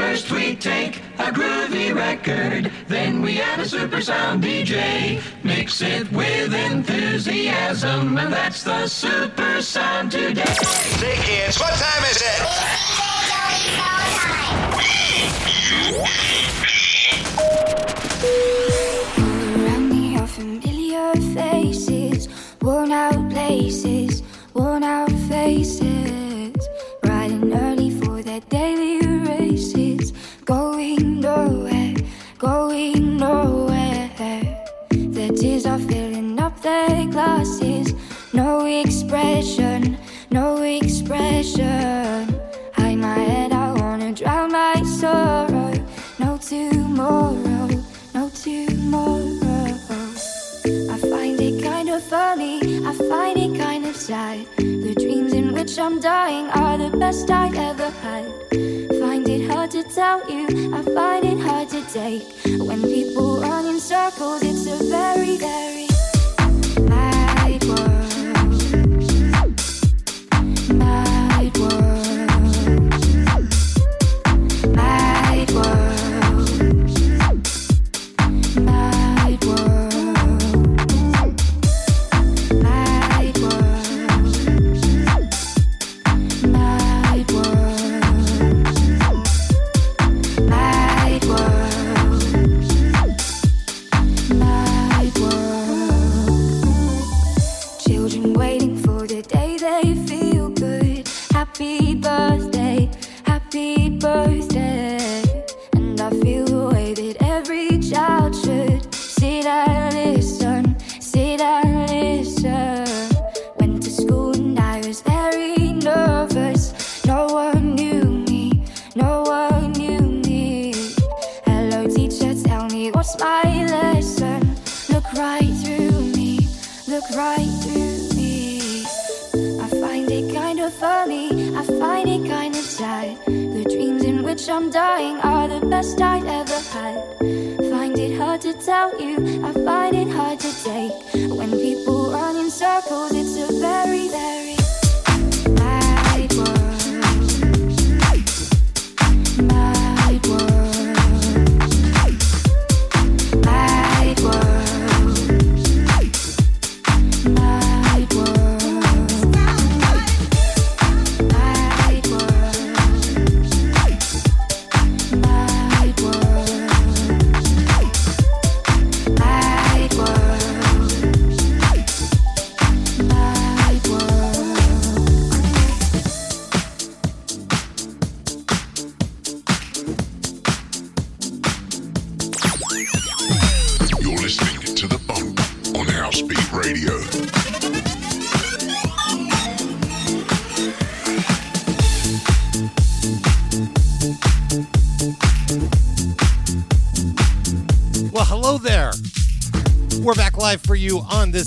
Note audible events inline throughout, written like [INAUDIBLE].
First we take a groovy record, then we add a super sound DJ. Mix it with enthusiasm, and that's the super sound today. Say kids, what time is it? Around me are familiar faces, worn out places, worn out faces. Going nowhere. Their tears are filling up their glasses, no expression, no expression. Hide my head, I wanna drown my sorrow. No tomorrow, no tomorrow. I find it kind of funny, I find it kind of sad. The dreams in which I'm dying are the best I've ever had. To tell you, I find it hard to take. When people run in circles, it's a very, very to tell you, I find it hard to take. When people run in circles, it's a very, very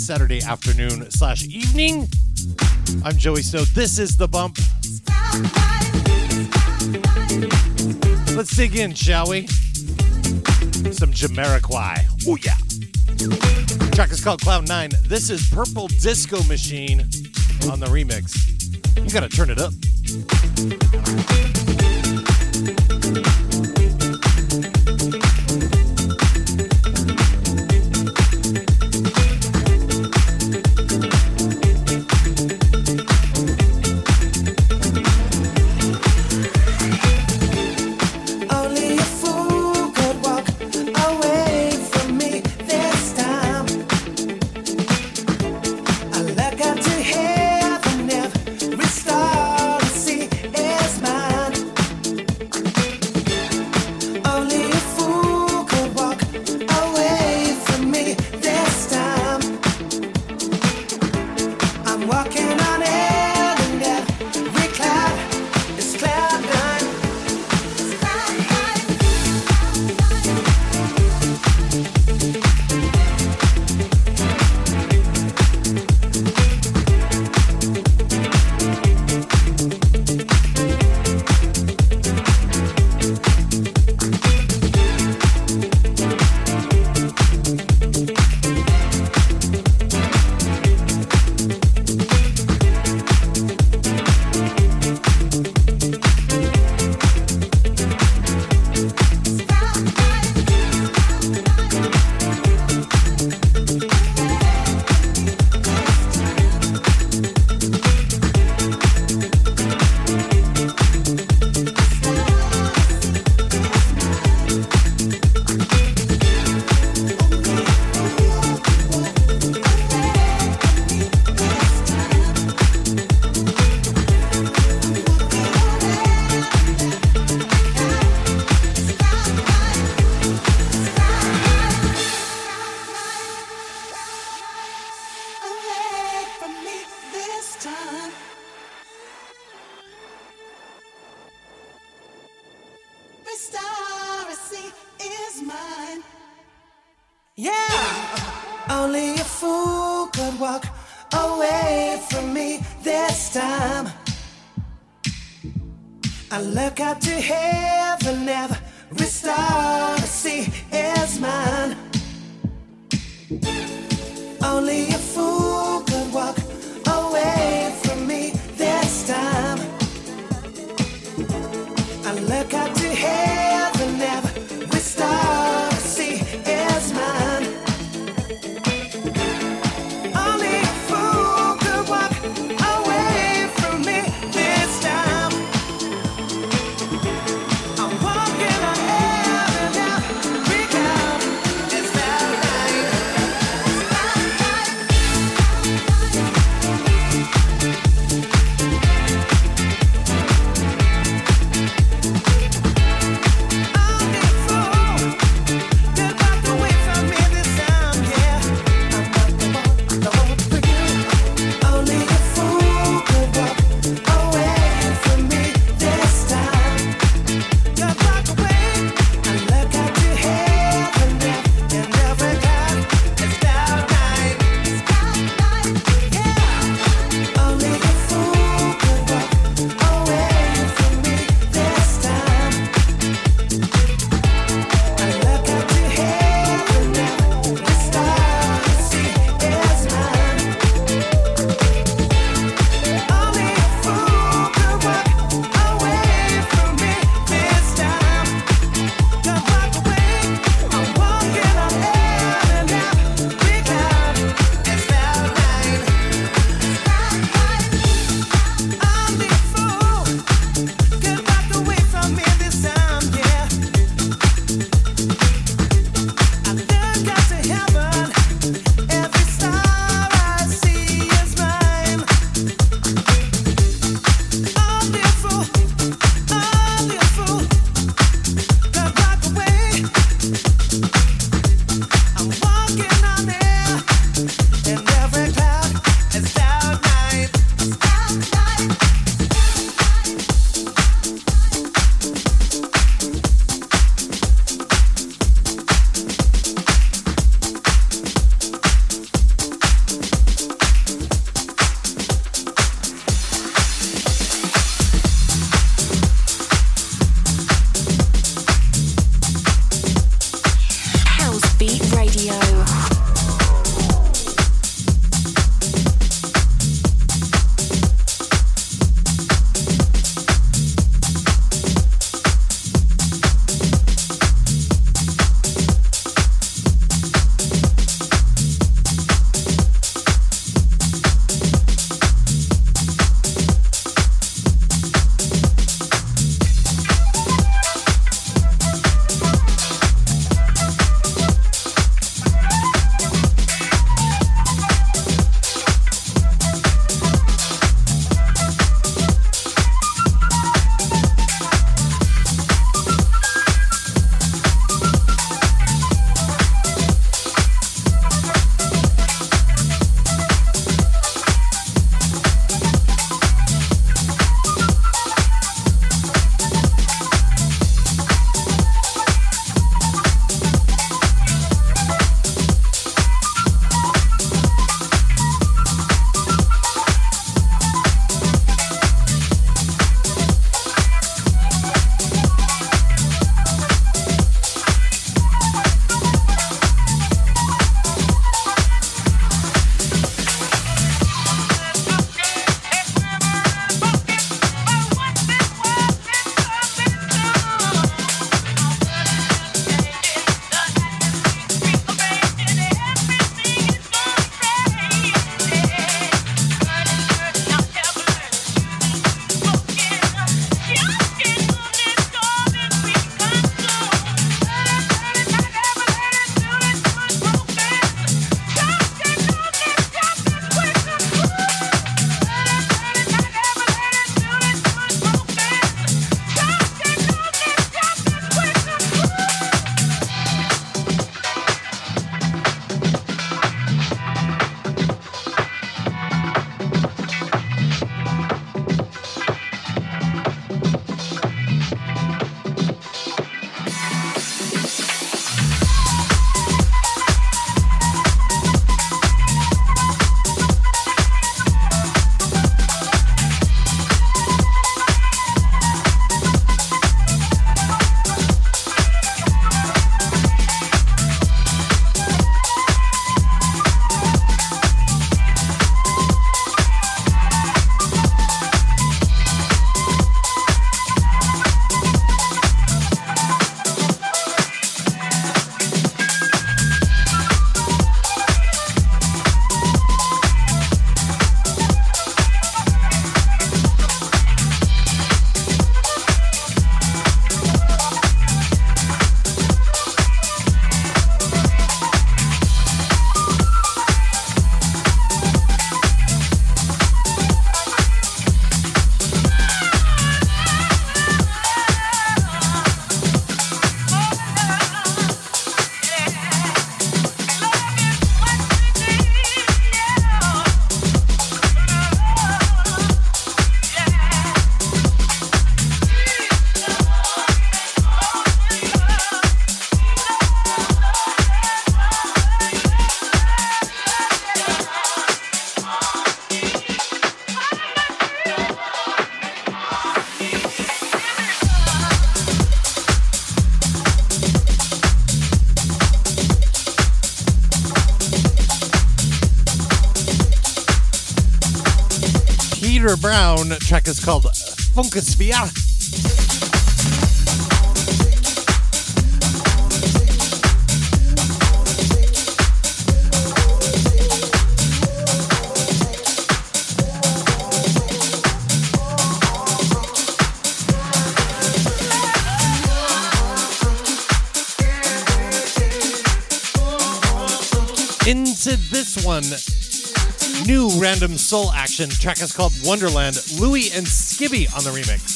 Saturday afternoon slash evening. I'm Joey Snow. This is the bump. Let's dig in, shall we? Some Jamiroquai. Oh yeah. track is called Cloud Nine. This is Purple Disco Machine on the remix. You gotta turn it up. Only a fool could walk away from me this time. I look up to heaven, every star I see is mine. Only a fool called Funkosphere. into this one new random soul action. The track is called Wonderland. Louie and Skibby on the remix.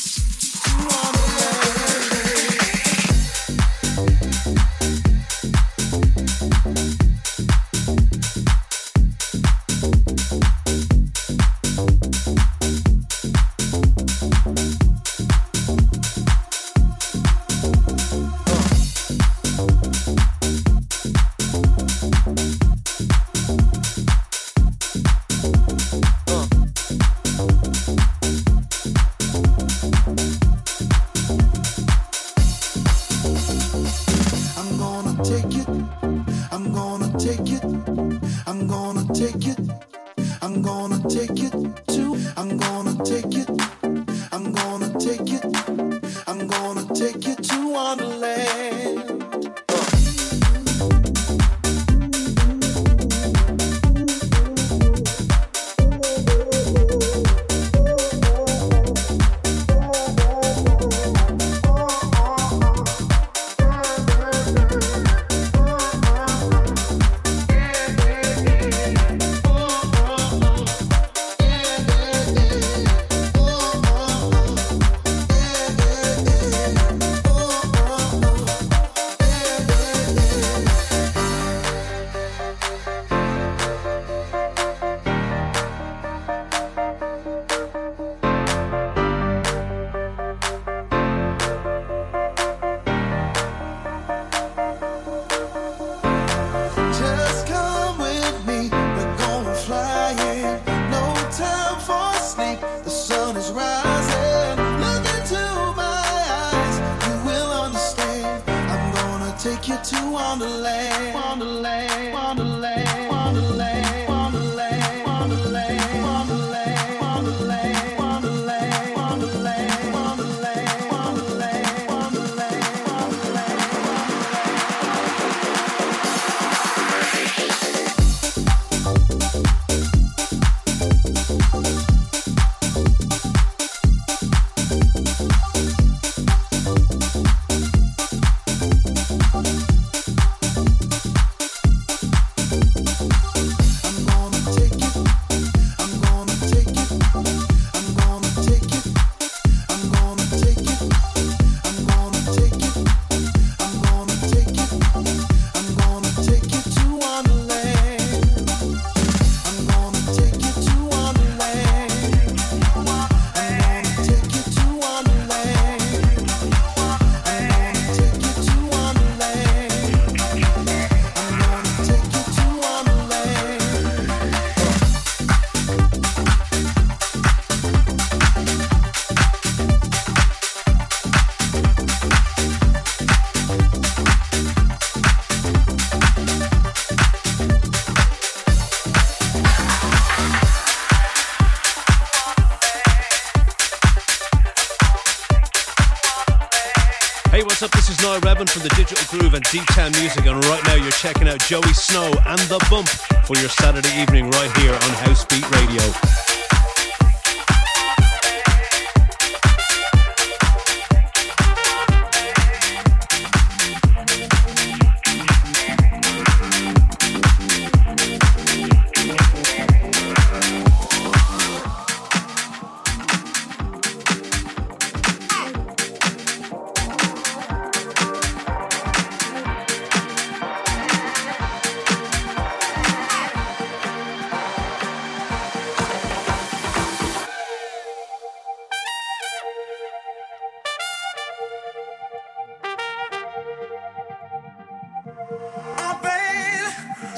Deep Town Music, and right now you're checking out Joey Snow and The Bump for your Saturday evening right here on House Beat Radio.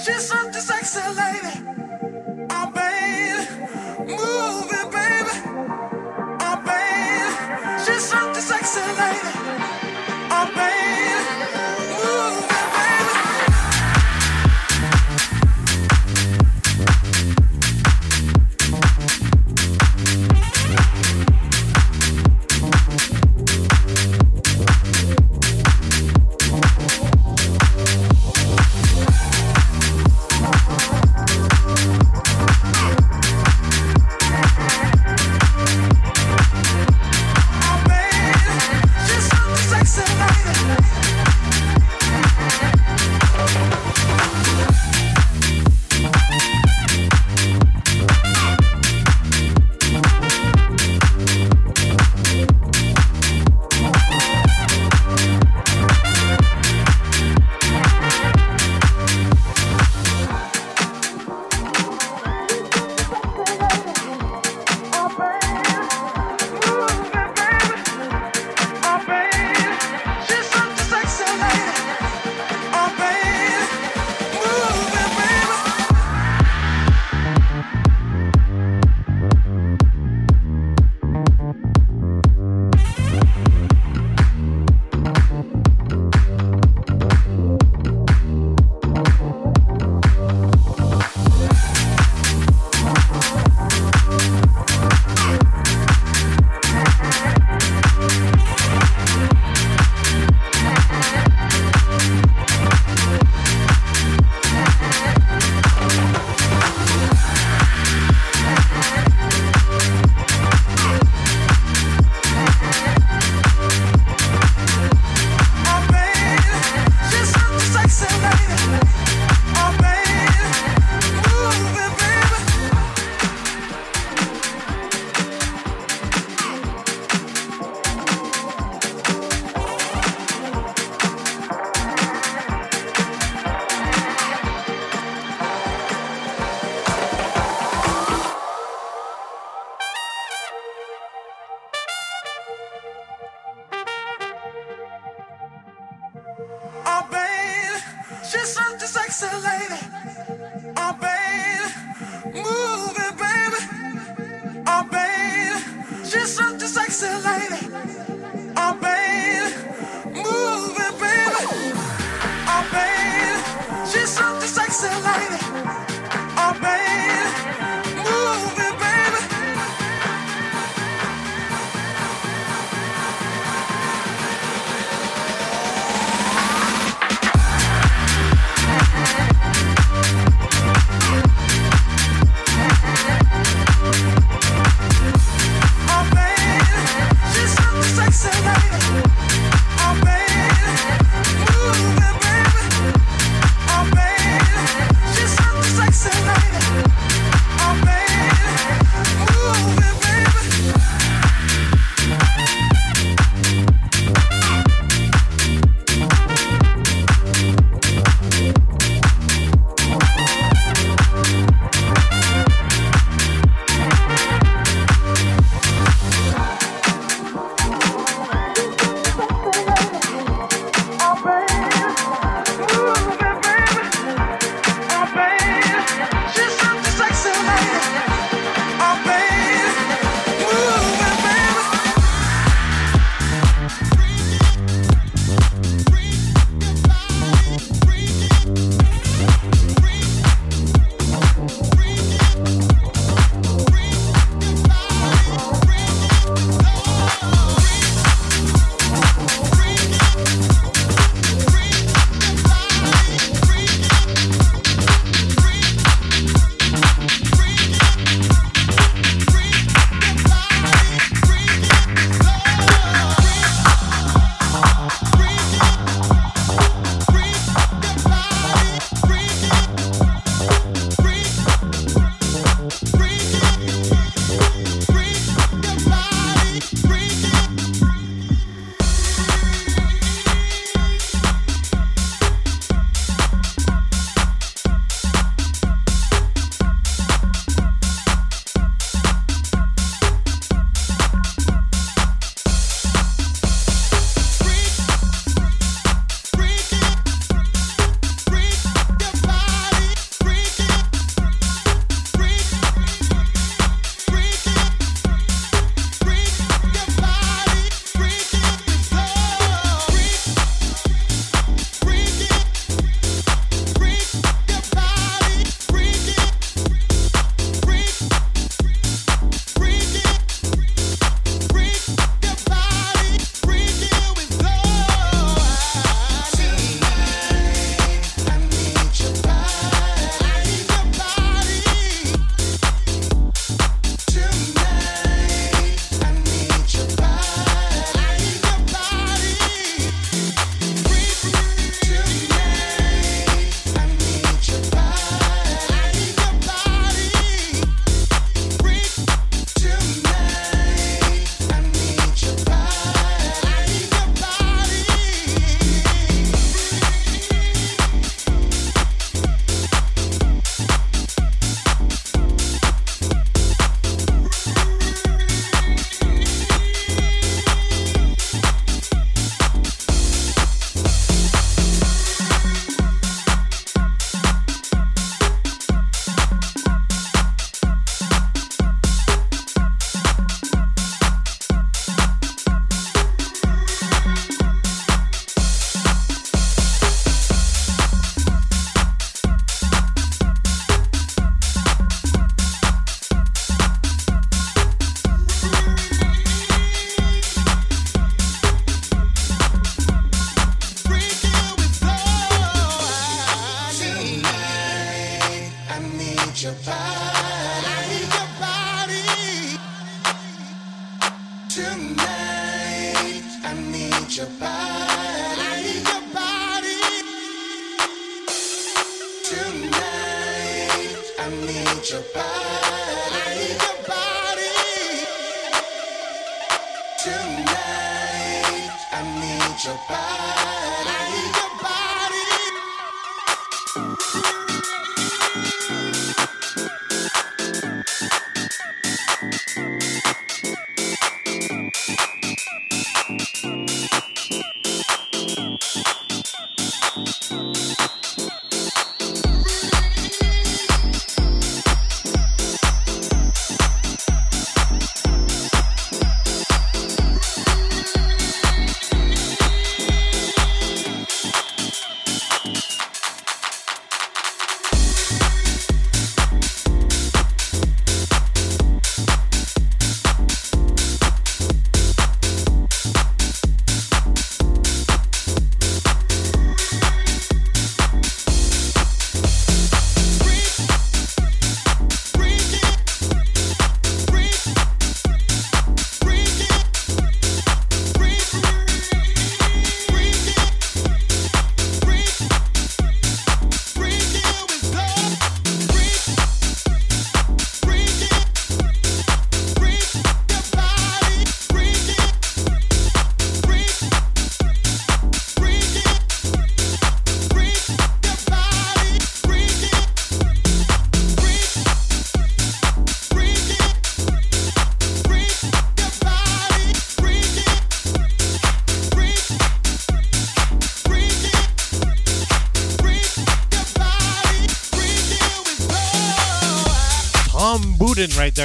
just something.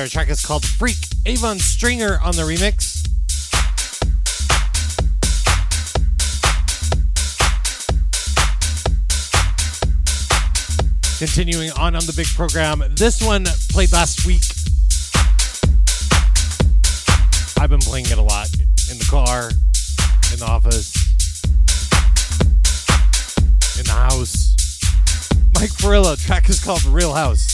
There. The track is called Freak. Avon Stringer on the remix. Continuing on on the big program. This one played last week. I've been playing it a lot in the car, in the office, in the house. Mike Furillo, track is called Real House.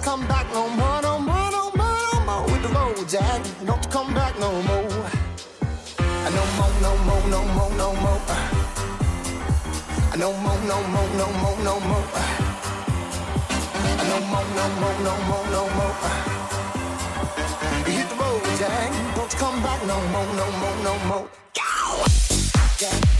you come back no more, no more, no more, no more. Hit the road, Jack, don't you come back no more. No more, no more, no more, no more. No more, no more, no more, no more. No more, no more, no more, no more. Hit the road, Jack. Don't come back no more, no more, no more. Go! Jack,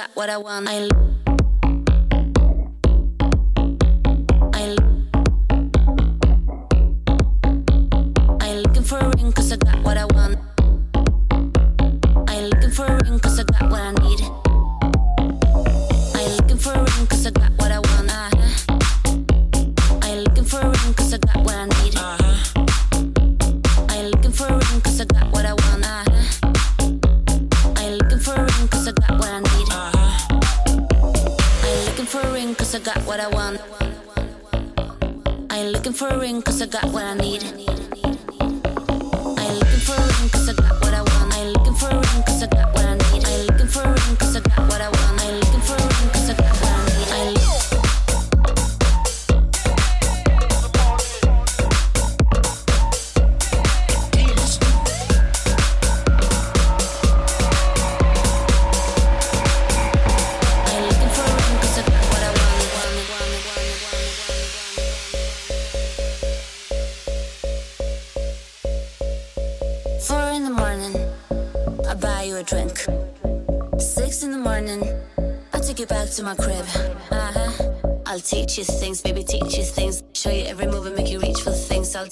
got what I want. I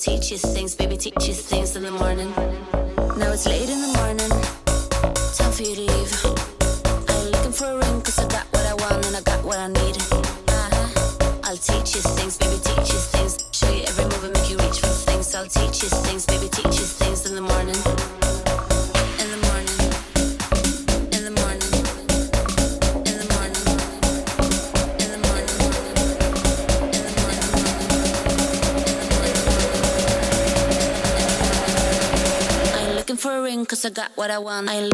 teach you cause I got what I want. I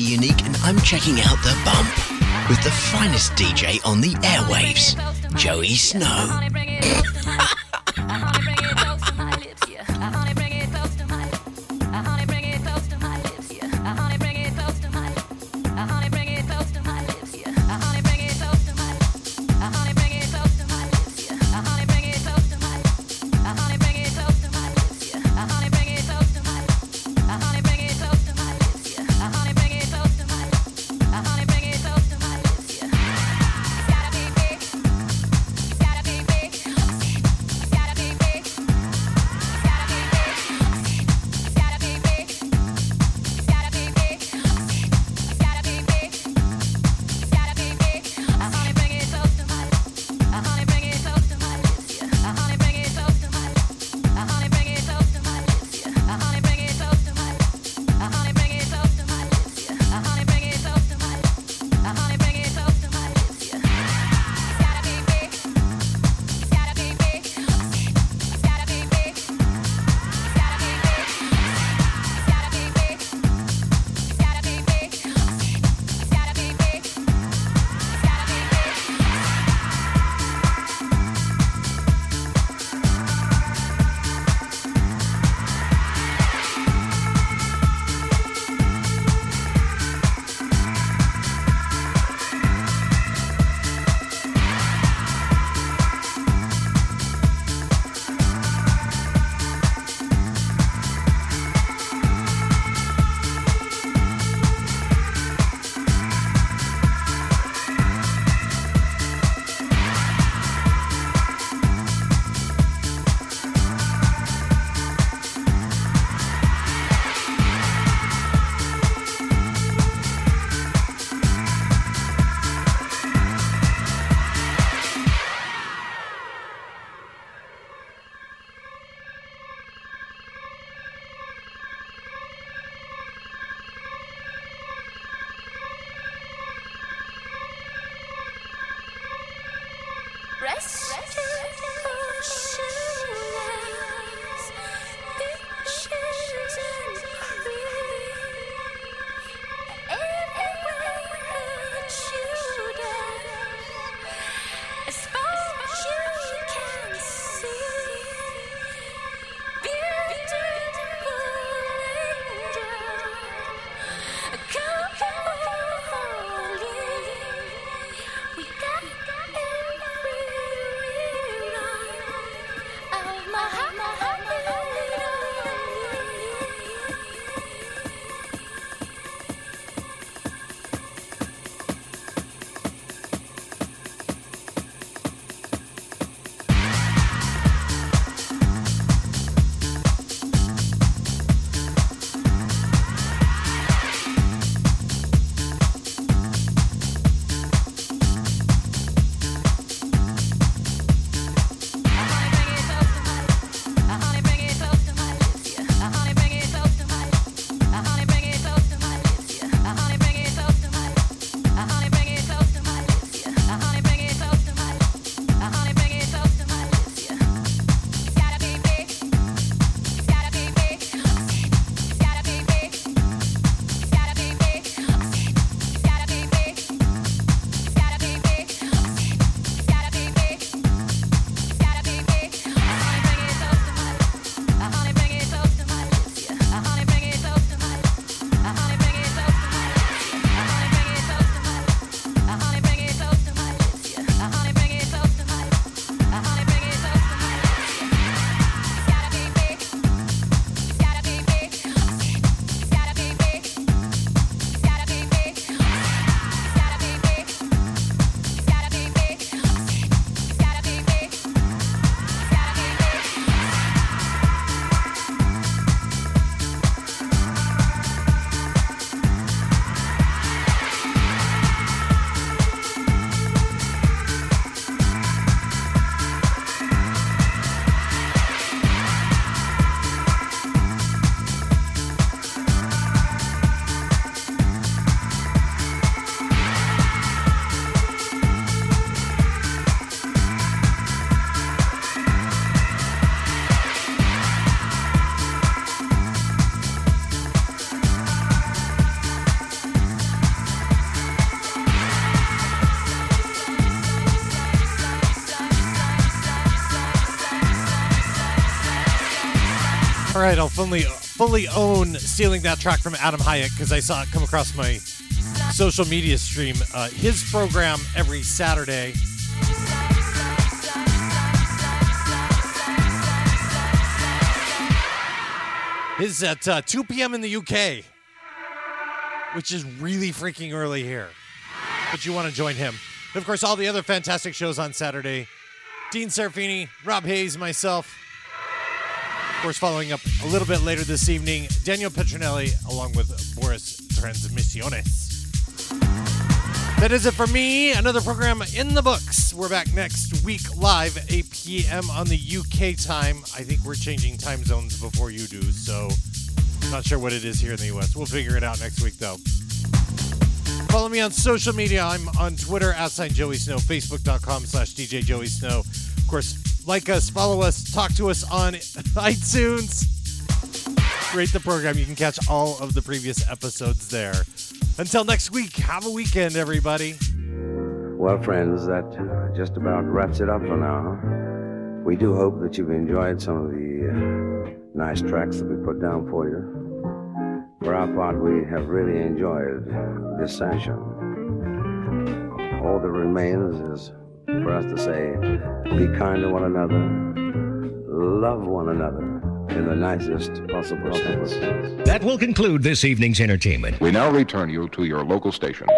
Unique, and I'm checking out The Bump with the finest DJ on the airwaves, Joey Snow. All right, I'll fully fully own stealing that track from Adam Hyatt because I saw it come across my social media stream. Uh, his program every Saturday. Is at uh, 2 p.m. in the UK, which is really freaking early here. But you want to join him. And of course, all the other fantastic shows on Saturday. Dean Serafini, Rob Hayes, myself. Course, following up a little bit later this evening, Daniel Petronelli along with Boris Transmissiones. That is it for me. Another program in the books. We're back next week live, 8 p.m. on the UK time. I think we're changing time zones before you do, so not sure what it is here in the US. We'll figure it out next week, though. Follow me on social media. I'm on Twitter, outside Joey Snow, Facebook.com slash DJ Joey Snow. Of course, like us, follow us, talk to us on [LAUGHS] iTunes. Rate the program. You can catch all of the previous episodes there. Until next week, have a weekend, everybody. Well, friends, that uh, just about wraps it up for now. We do hope that you've enjoyed some of the uh, nice tracks that we put down for you. For our part, we have really enjoyed this session. All that remains is for us to say, be kind to one another, love one another in the nicest possible sense. That will conclude this evening's entertainment. We now return you to your local stations.